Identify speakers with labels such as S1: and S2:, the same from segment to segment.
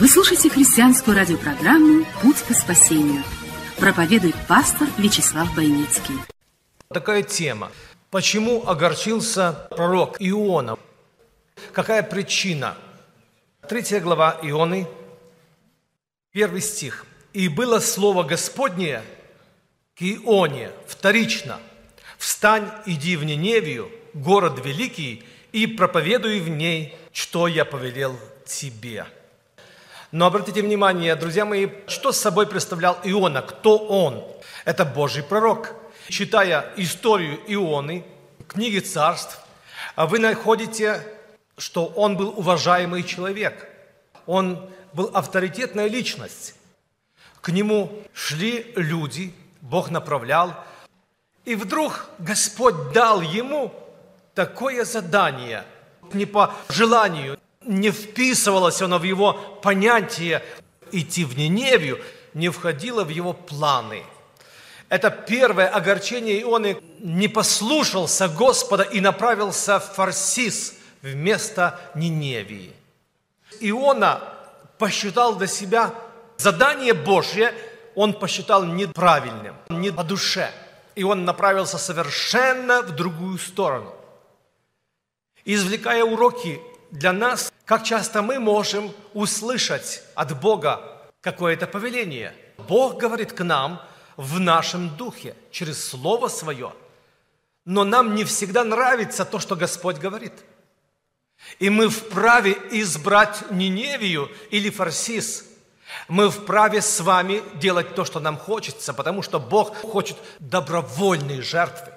S1: Вы слушаете христианскую радиопрограмму «Путь к спасению». Проповедует пастор Вячеслав Бойницкий.
S2: Такая тема. Почему огорчился пророк Иона? Какая причина? Третья глава Ионы, первый стих. «И было слово Господнее к Ионе вторично. Встань, иди в Ниневию, город великий, и проповедуй в ней, что я повелел тебе». Но обратите внимание, друзья мои, что с собой представлял Иона, кто он? Это Божий пророк. Читая историю Ионы, книги царств, вы находите, что он был уважаемый человек. Он был авторитетная личность. К нему шли люди, Бог направлял, и вдруг Господь дал ему такое задание, не по желанию, не вписывалось оно в его понятие идти в Ниневию, не входило в его планы. Это первое огорчение Ионы не послушался Господа и направился в Фарсис вместо Ниневии. Иона посчитал для себя задание Божье, он посчитал неправильным, не по душе. И он направился совершенно в другую сторону. Извлекая уроки для нас, как часто мы можем услышать от Бога какое-то повеление. Бог говорит к нам в нашем духе, через Слово Свое. Но нам не всегда нравится то, что Господь говорит. И мы вправе избрать Ниневию или Фарсис. Мы вправе с вами делать то, что нам хочется, потому что Бог хочет добровольной жертвы.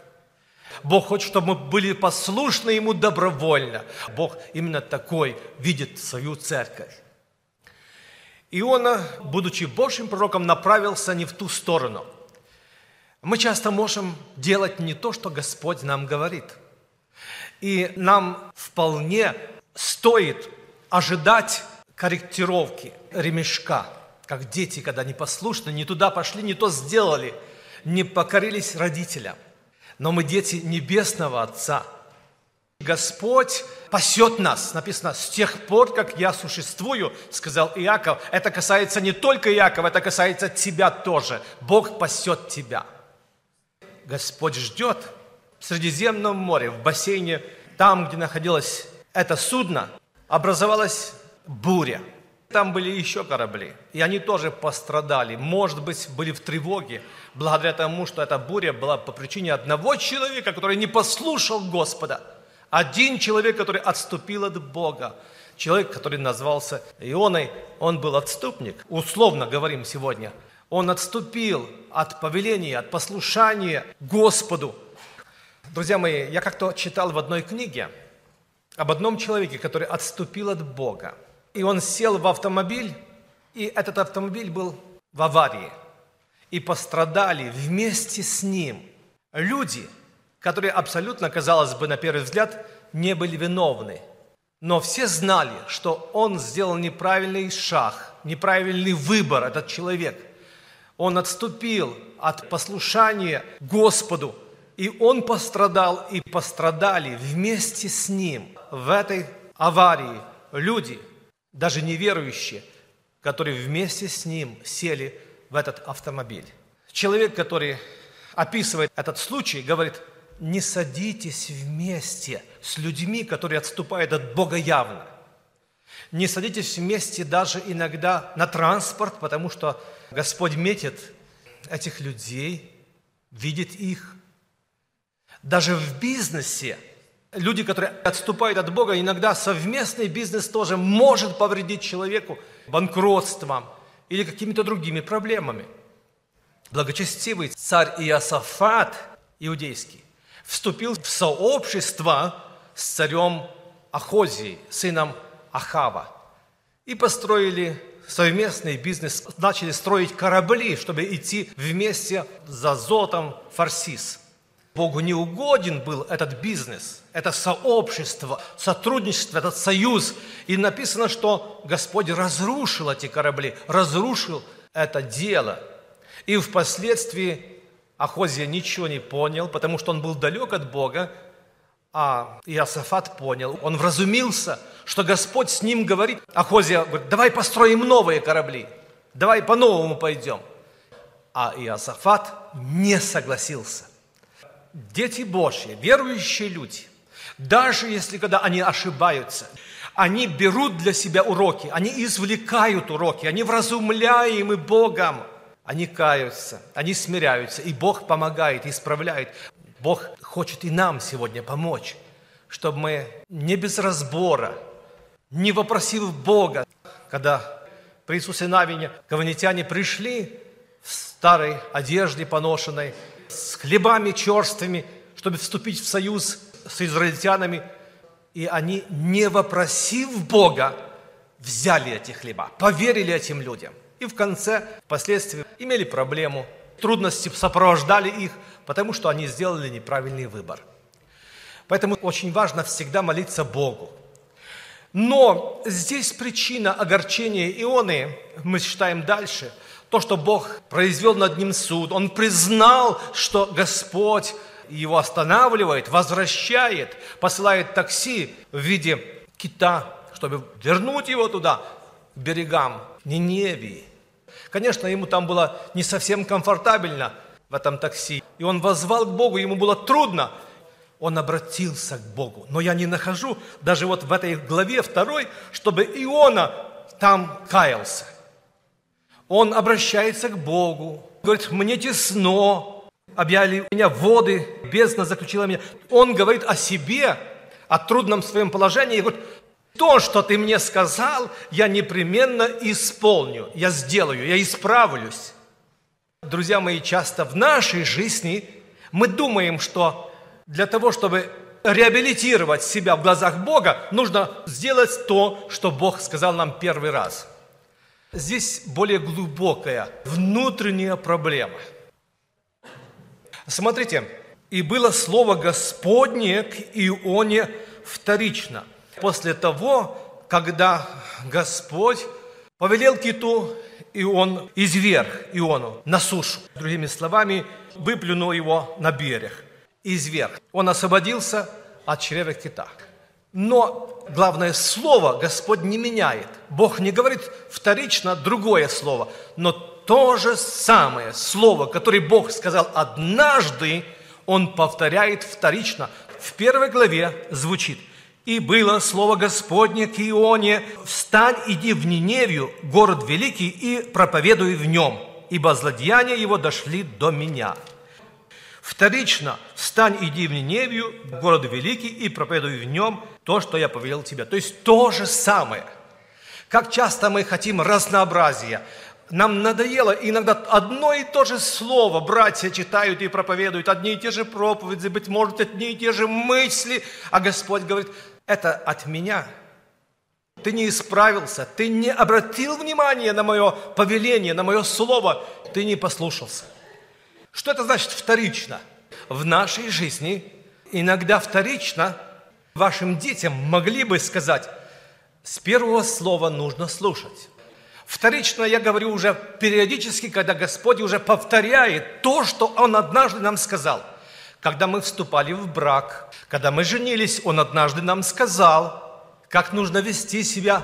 S2: Бог хочет, чтобы мы были послушны Ему добровольно. Бог именно такой видит свою церковь. Иона, будучи Божьим пророком, направился не в ту сторону. Мы часто можем делать не то, что Господь нам говорит. И нам вполне стоит ожидать корректировки ремешка, как дети, когда непослушны, не туда пошли, не то сделали, не покорились родителям – но мы дети Небесного Отца. Господь пасет нас, написано, с тех пор, как я существую, сказал Иаков. Это касается не только Иакова, это касается тебя тоже. Бог пасет тебя. Господь ждет в Средиземном море, в бассейне, там, где находилось это судно, образовалась буря – там были еще корабли, и они тоже пострадали, может быть, были в тревоге, благодаря тому, что эта буря была по причине одного человека, который не послушал Господа. Один человек, который отступил от Бога. Человек, который назвался Ионой, он был отступник, условно говорим сегодня. Он отступил от повеления, от послушания Господу. Друзья мои, я как-то читал в одной книге об одном человеке, который отступил от Бога. И он сел в автомобиль, и этот автомобиль был в аварии. И пострадали вместе с ним люди, которые абсолютно, казалось бы, на первый взгляд, не были виновны. Но все знали, что он сделал неправильный шаг, неправильный выбор, этот человек. Он отступил от послушания Господу, и он пострадал, и пострадали вместе с ним в этой аварии люди – даже неверующие, которые вместе с ним сели в этот автомобиль. Человек, который описывает этот случай, говорит, не садитесь вместе с людьми, которые отступают от Бога явно. Не садитесь вместе даже иногда на транспорт, потому что Господь метит этих людей, видит их. Даже в бизнесе – люди, которые отступают от Бога, иногда совместный бизнес тоже может повредить человеку банкротством или какими-то другими проблемами. Благочестивый царь Иосафат, иудейский, вступил в сообщество с царем Ахозией, сыном Ахава, и построили совместный бизнес, начали строить корабли, чтобы идти вместе за золотом в Фарсис. Богу не угоден был этот бизнес, это сообщество, сотрудничество, этот союз. И написано, что Господь разрушил эти корабли, разрушил это дело. И впоследствии Ахозия ничего не понял, потому что он был далек от Бога, а Иосафат понял, он вразумился, что Господь с ним говорит. Ахозия говорит, давай построим новые корабли, давай по-новому пойдем. А Иосафат не согласился. Дети Божьи, верующие люди, даже если когда они ошибаются, они берут для себя уроки, они извлекают уроки, они вразумляемы Богом, они каются, они смиряются, и Бог помогает, исправляет. Бог хочет и нам сегодня помочь, чтобы мы не без разбора, не вопросив Бога, когда при Иисусе Навине говнитяне пришли в старой одежде поношенной, с хлебами черствыми, чтобы вступить в союз с израильтянами, и они, не вопросив Бога, взяли эти хлеба, поверили этим людям. И в конце, впоследствии, имели проблему, трудности сопровождали их – потому что они сделали неправильный выбор. Поэтому очень важно всегда молиться Богу. Но здесь причина огорчения Ионы, мы читаем дальше, то, что Бог произвел над ним суд. Он признал, что Господь его останавливает, возвращает, посылает такси в виде кита, чтобы вернуть его туда, к берегам Ниневии. Конечно, ему там было не совсем комфортабельно, в этом такси. И он возвал к Богу, ему было трудно. Он обратился к Богу. Но я не нахожу даже вот в этой главе второй, чтобы Иона там каялся. Он обращается к Богу, говорит, мне тесно, объяли меня воды, бездна заключила меня. Он говорит о себе, о трудном своем положении, и говорит, то, что ты мне сказал, я непременно исполню, я сделаю, я исправлюсь. Друзья мои, часто в нашей жизни мы думаем, что для того, чтобы реабилитировать себя в глазах Бога, нужно сделать то, что Бог сказал нам первый раз. Здесь более глубокая внутренняя проблема. Смотрите, и было слово Господне к Ионе вторично. После того, когда Господь повелел киту и он изверг Иону на сушу. Другими словами, выплюнул его на берег. Изверг. Он освободился от чрева кита. Но главное слово Господь не меняет. Бог не говорит вторично другое слово, но то же самое слово, которое Бог сказал однажды, Он повторяет вторично. В первой главе звучит – и было слово Господне к Ионе, «Встань, иди в Ниневию, город великий, и проповедуй в нем, ибо злодеяния его дошли до меня». Вторично, «Встань, иди в Ниневию, город великий, и проповедуй в нем то, что я повелел тебе». То есть то же самое. Как часто мы хотим разнообразия, нам надоело иногда одно и то же слово. Братья читают и проповедуют одни и те же проповеди, быть может, одни и те же мысли. А Господь говорит, это от меня. Ты не исправился, ты не обратил внимания на мое повеление, на мое слово, ты не послушался. Что это значит вторично? В нашей жизни иногда вторично вашим детям могли бы сказать, с первого слова нужно слушать. Вторично я говорю уже периодически, когда Господь уже повторяет то, что Он однажды нам сказал. Когда мы вступали в брак, когда мы женились, Он однажды нам сказал, как нужно вести себя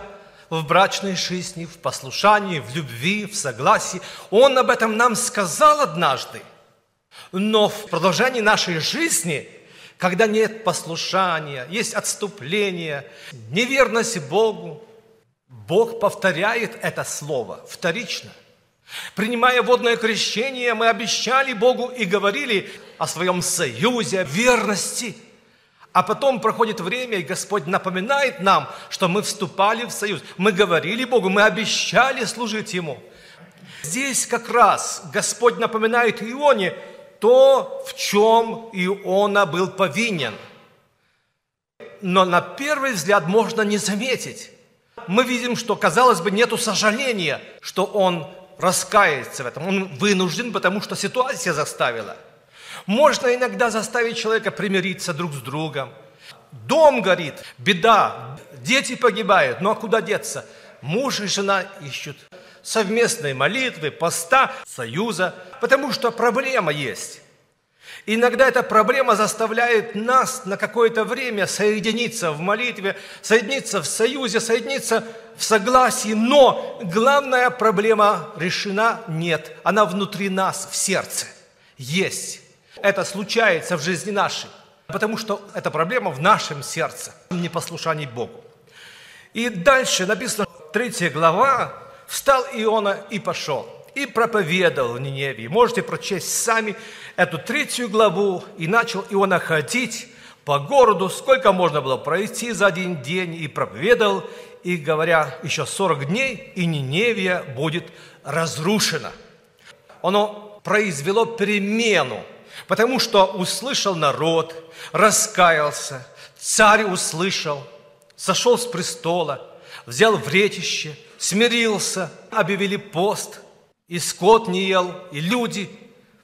S2: в брачной жизни, в послушании, в любви, в согласии. Он об этом нам сказал однажды. Но в продолжении нашей жизни, когда нет послушания, есть отступление, неверность Богу, Бог повторяет это слово вторично. Принимая водное крещение, мы обещали Богу и говорили о своем союзе, верности. А потом проходит время, и Господь напоминает нам, что мы вступали в союз. Мы говорили Богу, мы обещали служить Ему. Здесь как раз Господь напоминает Ионе то, в чем Иона был повинен. Но на первый взгляд можно не заметить мы видим, что, казалось бы, нету сожаления, что он раскается в этом. Он вынужден, потому что ситуация заставила. Можно иногда заставить человека примириться друг с другом. Дом горит, беда, дети погибают, ну а куда деться? Муж и жена ищут совместной молитвы, поста, союза, потому что проблема есть. Иногда эта проблема заставляет нас на какое-то время соединиться в молитве, соединиться в союзе, соединиться в согласии, но главная проблема решена нет. Она внутри нас, в сердце, есть. Это случается в жизни нашей, потому что эта проблема в нашем сердце, непослушании Богу. И дальше написано, третья глава, «Встал Иона и пошел, и проповедовал в Ниневии». Можете прочесть сами эту третью главу, и начал Иона ходить по городу, сколько можно было пройти за один день, и проповедовал, и говоря, еще 40 дней, и Ниневия будет разрушена. Оно произвело перемену, потому что услышал народ, раскаялся, царь услышал, сошел с престола, взял вретище, смирился, объявили пост, и скот не ел, и люди.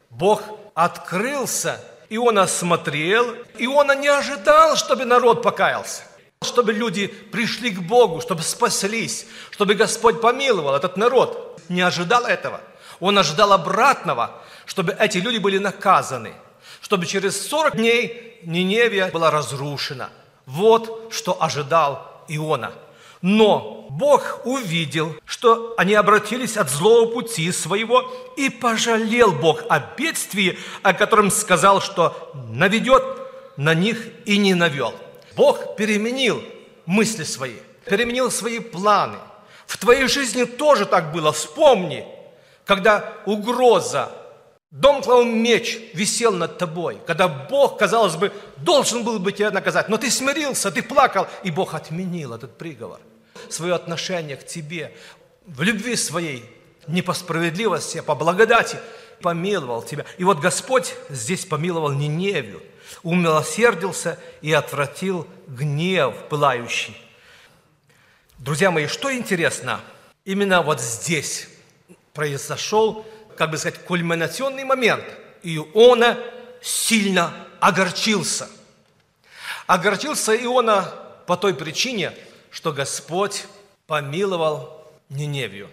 S2: Бог открылся, и он осмотрел, и он не ожидал, чтобы народ покаялся чтобы люди пришли к Богу, чтобы спаслись, чтобы Господь помиловал этот народ. Не ожидал этого. Он ожидал обратного, чтобы эти люди были наказаны, чтобы через 40 дней Ниневия была разрушена. Вот что ожидал Иона. Но Бог увидел, что они обратились от злого пути своего, и пожалел Бог о бедствии, о котором сказал, что наведет на них и не навел. Бог переменил мысли свои, переменил свои планы. В твоей жизни тоже так было. Вспомни, когда угроза, домклов меч висел над тобой, когда Бог, казалось бы, должен был бы тебя наказать, но ты смирился, ты плакал, и Бог отменил этот приговор – свое отношение к тебе в любви своей, не по справедливости, а по благодати, помиловал тебя. И вот Господь здесь помиловал Ниневию, умилосердился и отвратил гнев пылающий. Друзья мои, что интересно, именно вот здесь произошел, как бы сказать, кульминационный момент. Иона сильно огорчился. Огорчился Иона по той причине, что Господь помиловал Ниневию.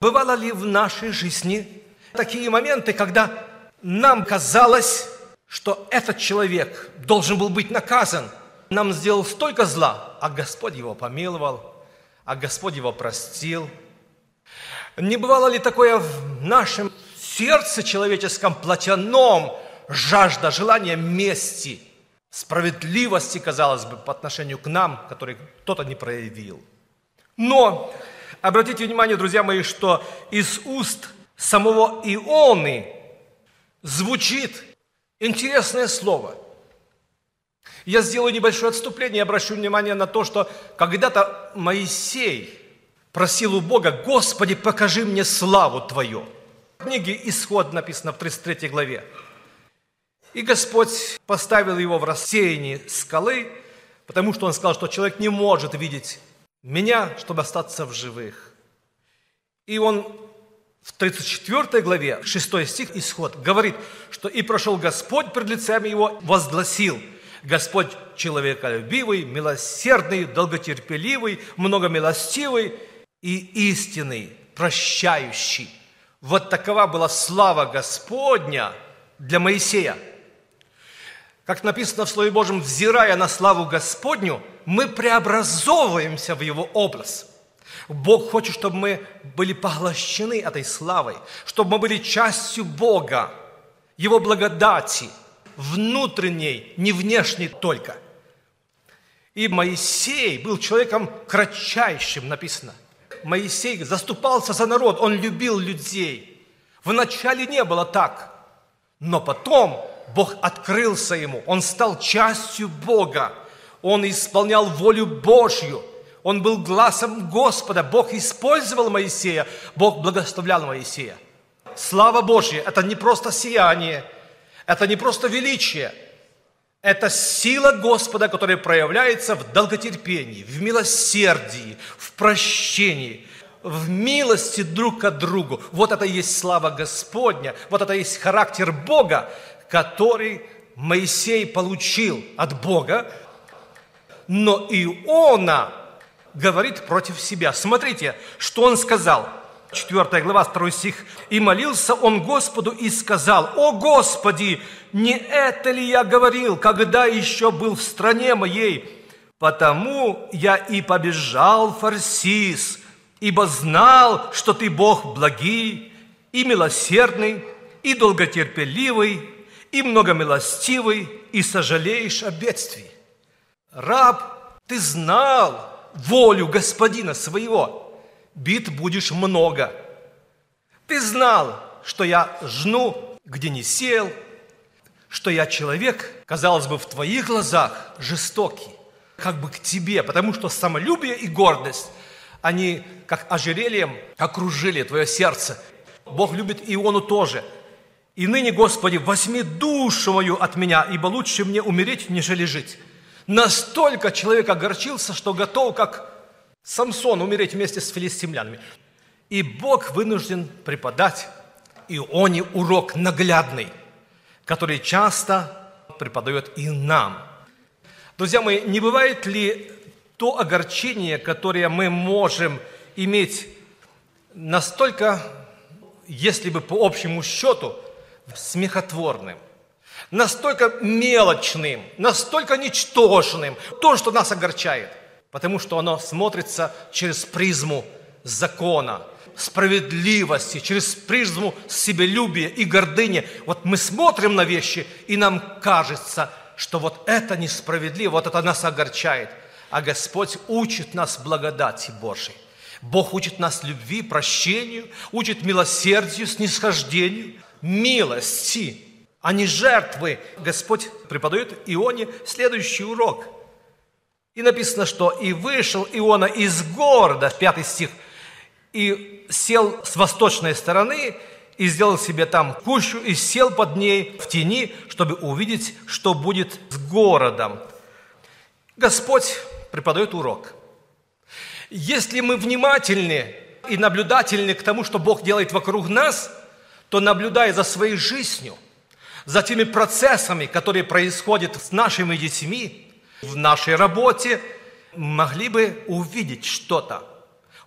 S2: Бывало ли в нашей жизни такие моменты, когда нам казалось, что этот человек должен был быть наказан, нам сделал столько зла, а Господь его помиловал, а Господь его простил. Не бывало ли такое в нашем сердце человеческом плотяном, жажда, желание мести – справедливости, казалось бы, по отношению к нам, который кто-то не проявил. Но обратите внимание, друзья мои, что из уст самого Ионы звучит интересное слово. Я сделаю небольшое отступление и обращу внимание на то, что когда-то Моисей просил у Бога, «Господи, покажи мне славу Твою». В книге «Исход» написано в 33 главе. И Господь поставил его в рассеянии скалы, потому что он сказал, что человек не может видеть меня, чтобы остаться в живых. И он в 34 главе, 6 стих, исход, говорит, что «И прошел Господь пред лицем его, возгласил, Господь человеколюбивый, милосердный, долготерпеливый, многомилостивый и истинный, прощающий». Вот такова была слава Господня для Моисея – как написано в Слове Божьем, взирая на славу Господню, мы преобразовываемся в Его образ. Бог хочет, чтобы мы были поглощены этой славой, чтобы мы были частью Бога, Его благодати, внутренней, не внешней только. И Моисей был человеком кратчайшим, написано. Моисей заступался за народ, он любил людей. Вначале не было так, но потом Бог открылся ему, он стал частью Бога, он исполнял волю Божью, он был глазом Господа, Бог использовал Моисея, Бог благословлял Моисея. Слава Божья – это не просто сияние, это не просто величие, Это сила Господа, которая проявляется в долготерпении, в милосердии, в прощении, в милости друг к другу. Вот это и есть слава Господня, вот это и есть характер Бога, который Моисей получил от Бога, но Иона говорит против себя. Смотрите, что он сказал. 4 глава, 2 стих. «И молился он Господу и сказал, «О Господи, не это ли я говорил, когда еще был в стране моей? Потому я и побежал Фарсис, ибо знал, что ты Бог благий и милосердный, и долготерпеливый, и многомилостивый, и сожалеешь о бедствии. Раб, ты знал волю господина своего, бит будешь много. Ты знал, что я жну, где не сел, что я человек, казалось бы, в твоих глазах жестокий, как бы к тебе, потому что самолюбие и гордость, они как ожерельем окружили твое сердце. Бог любит Иону тоже – и ныне, Господи, возьми душу мою от меня, ибо лучше мне умереть, нежели жить. Настолько человек огорчился, что готов, как Самсон, умереть вместе с филистимлянами. И Бог вынужден преподать Ионе урок наглядный, который часто преподает и нам. Друзья мои, не бывает ли то огорчение, которое мы можем иметь настолько, если бы по общему счету – смехотворным, настолько мелочным, настолько ничтожным, то, что нас огорчает, потому что оно смотрится через призму закона, справедливости, через призму себелюбия и гордыни. Вот мы смотрим на вещи, и нам кажется, что вот это несправедливо, вот это нас огорчает. А Господь учит нас благодати Божией. Бог учит нас любви, прощению, учит милосердию, снисхождению – милости, а не жертвы. Господь преподает Ионе следующий урок. И написано, что «И вышел Иона из города», пятый стих, «и сел с восточной стороны, и сделал себе там кущу, и сел под ней в тени, чтобы увидеть, что будет с городом». Господь преподает урок. Если мы внимательны и наблюдательны к тому, что Бог делает вокруг нас – то наблюдая за своей жизнью, за теми процессами, которые происходят с нашими детьми, в нашей работе, могли бы увидеть что-то.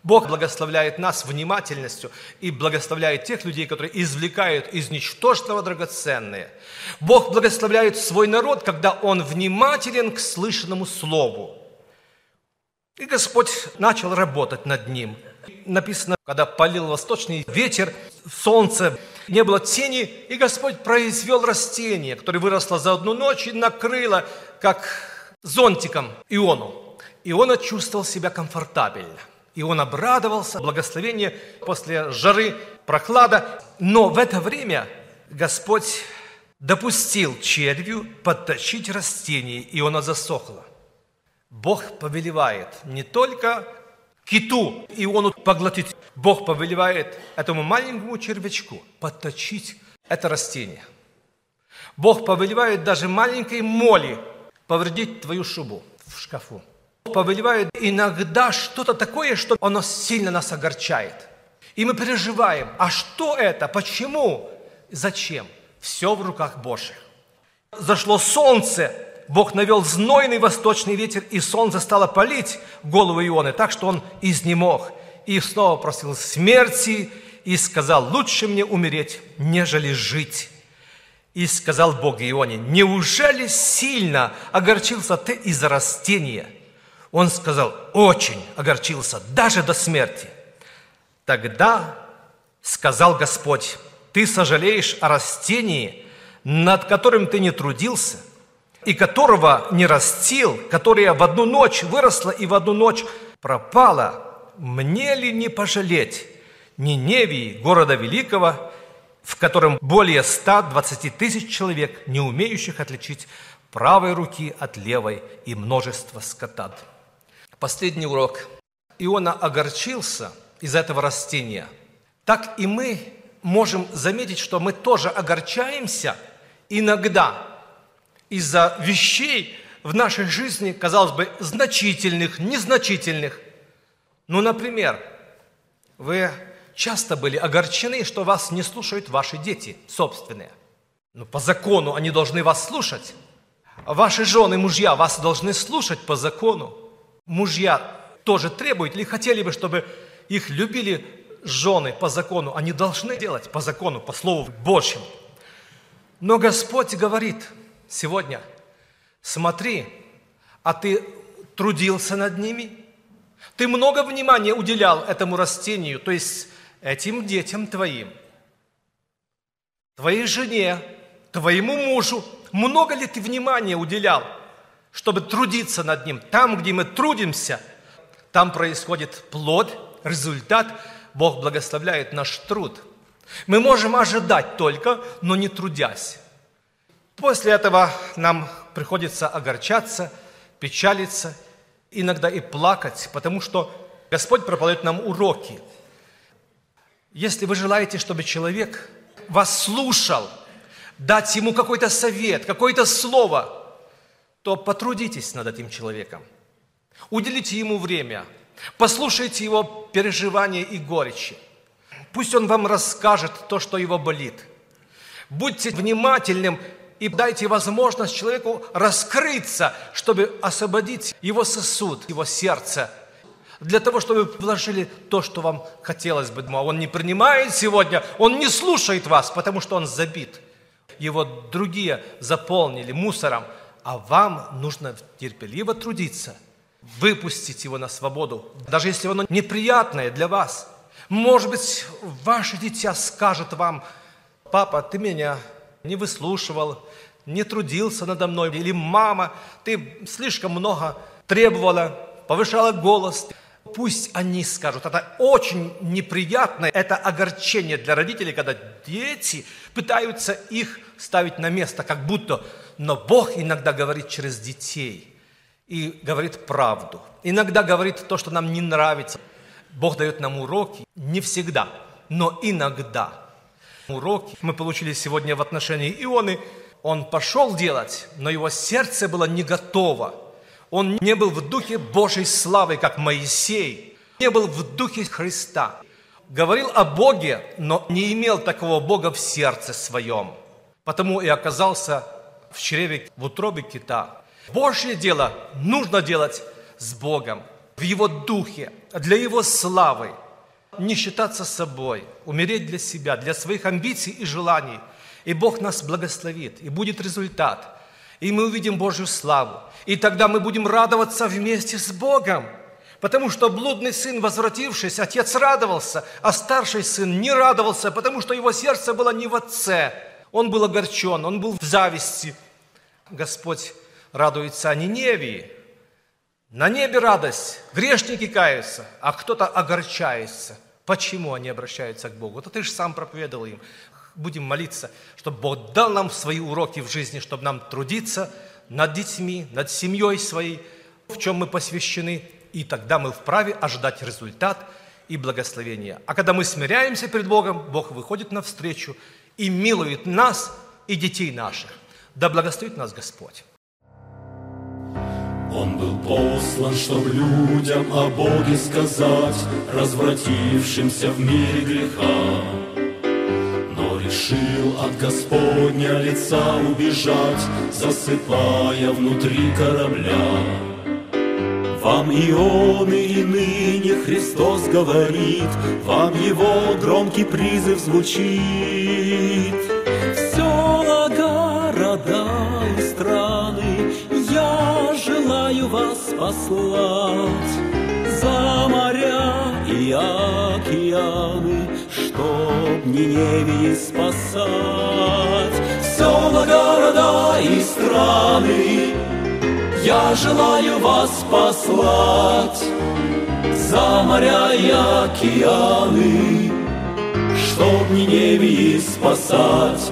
S2: Бог благословляет нас внимательностью и благословляет тех людей, которые извлекают из ничтожного драгоценное. Бог благословляет свой народ, когда он внимателен к слышанному слову. И Господь начал работать над ним. Написано, когда полил восточный ветер, солнце не было тени, и Господь произвел растение, которое выросло за одну ночь и накрыло, как зонтиком Иону. Иона чувствовал себя комфортабельно. И он обрадовался, благословение после жары, прохлада. Но в это время Господь допустил червю подточить растение, и оно засохло. Бог повелевает не только киту Иону поглотить. Бог повелевает этому маленькому червячку подточить это растение. Бог повелевает даже маленькой моли повредить твою шубу в шкафу. Бог повелевает иногда что-то такое, что оно сильно нас огорчает. И мы переживаем, а что это, почему, зачем? Все в руках Божьих. Зашло солнце, Бог навел знойный восточный ветер, и солнце стало палить голову Ионы, так что он изнемог. И снова просил смерти, и сказал, лучше мне умереть, нежели жить. И сказал Бог Ионе, неужели сильно огорчился ты из-за растения? Он сказал, очень огорчился, даже до смерти. Тогда сказал Господь, ты сожалеешь о растении, над которым ты не трудился – и которого не растил, которое в одну ночь выросло и в одну ночь пропало, мне ли не пожалеть Ниневии, города великого, в котором более 120 тысяч человек, не умеющих отличить правой руки от левой и множество скотат. Последний урок. Иона огорчился из этого растения. Так и мы можем заметить, что мы тоже огорчаемся иногда – из-за вещей в нашей жизни, казалось бы, значительных, незначительных. Ну, например, вы часто были огорчены, что вас не слушают ваши дети собственные. Ну, по закону они должны вас слушать. Ваши жены, мужья вас должны слушать по закону. Мужья тоже требуют или хотели бы, чтобы их любили жены по закону. Они должны делать по закону, по Слову Божьему. Но Господь говорит сегодня, смотри, а ты трудился над ними? Ты много внимания уделял этому растению, то есть этим детям твоим, твоей жене, твоему мужу. Много ли ты внимания уделял, чтобы трудиться над ним? Там, где мы трудимся, там происходит плод, результат. Бог благословляет наш труд. Мы можем ожидать только, но не трудясь. После этого нам приходится огорчаться, печалиться, иногда и плакать, потому что Господь проповедует нам уроки. Если вы желаете, чтобы человек вас слушал, дать ему какой-то совет, какое-то слово, то потрудитесь над этим человеком. Уделите ему время, послушайте его переживания и горечи. Пусть он вам расскажет то, что его болит. Будьте внимательным и дайте возможность человеку раскрыться, чтобы освободить его сосуд, его сердце, для того, чтобы вы вложили то, что вам хотелось бы. А он не принимает сегодня, он не слушает вас, потому что он забит. Его другие заполнили мусором, а вам нужно терпеливо трудиться, выпустить его на свободу, даже если оно неприятное для вас. Может быть, ваше дитя скажет вам, папа, ты меня не выслушивал, не трудился надо мной, или мама, ты слишком много требовала, повышала голос. Пусть они скажут, это очень неприятно, это огорчение для родителей, когда дети пытаются их ставить на место, как будто, но Бог иногда говорит через детей и говорит правду. Иногда говорит то, что нам не нравится. Бог дает нам уроки, не всегда, но иногда – Уроки мы получили сегодня в отношении Ионы. Он пошел делать, но его сердце было не готово. Он не был в духе Божьей славы, как Моисей. Не был в духе Христа. Говорил о Боге, но не имел такого Бога в сердце своем. Потому и оказался в чреве, в утробе кита. Божье дело нужно делать с Богом, в Его духе, для Его славы – не считаться собой, умереть для себя, для своих амбиций и желаний. И Бог нас благословит, и будет результат. И мы увидим Божью славу. И тогда мы будем радоваться вместе с Богом. Потому что блудный сын, возвратившись, отец радовался, а старший сын не радовался, потому что его сердце было не в отце. Он был огорчен, он был в зависти. Господь радуется о Ниневии, на небе радость, грешники каются, а кто-то огорчается. Почему они обращаются к Богу? Это ты же сам проповедовал им. Будем молиться, чтобы Бог дал нам свои уроки в жизни, чтобы нам трудиться над детьми, над семьей своей, в чем мы посвящены, и тогда мы вправе ожидать результат и благословения. А когда мы смиряемся перед Богом, Бог выходит навстречу и милует нас и детей наших. Да благословит нас Господь.
S3: Он был послан, чтоб людям о Боге сказать, Развратившимся в мире греха. Решил от Господня лица убежать, Засыпая внутри корабля. Вам ионы и ныне Христос говорит, Вам Его громкий призыв звучит. Все города и страны я желаю вас послать за моря и океаны, Ниневии спасать. Села, города и страны, я желаю вас послать за моря и океаны, чтоб Ниневии спасать.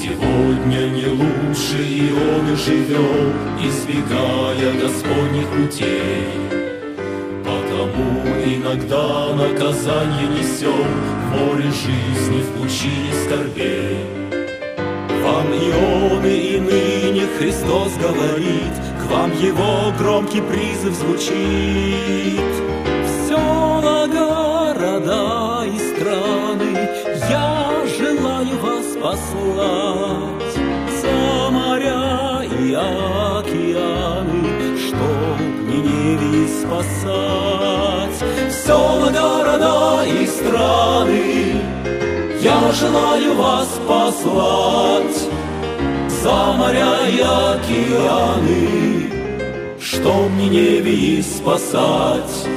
S3: Сегодня не лучше и он живет, Избегая Господних путей. Иногда наказание несем В море жизни, в пучине скорбей. Вам ионы и ныне Христос говорит К вам его громкий призыв звучит. В села, города и страны Я желаю вас послать. За моря и Чтоб Ниневии спасать Села, города и страны Я желаю вас послать. За моря и океаны Чтоб Ниневии спасать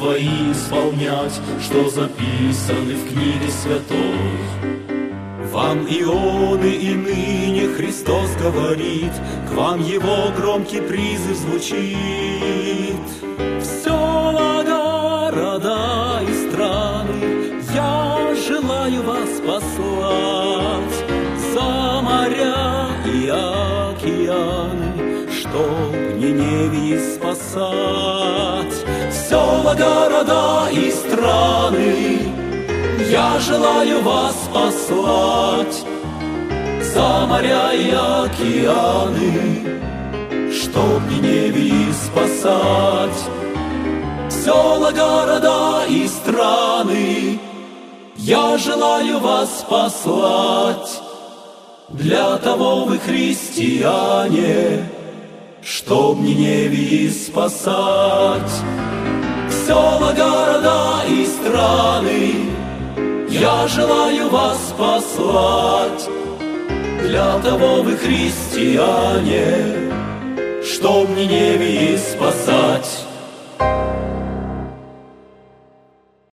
S3: Твои исполнять, Что записаны в книге святой. Вам ионы и ныне Христос говорит, К вам Его громкий призыв звучит. В села, города и страны Я желаю вас послать За моря и океаны Чтоб Ниневии спасать села, города и страны. Я желаю вас послать За моря и океаны Чтоб Ниневии спасать Села, города и страны. Я желаю вас послать Для того вы христиане Чтоб Ниневии спасать Села, города и страны я желаю вас послать, Для того вы христиане, Чтоб Ниневии спасать.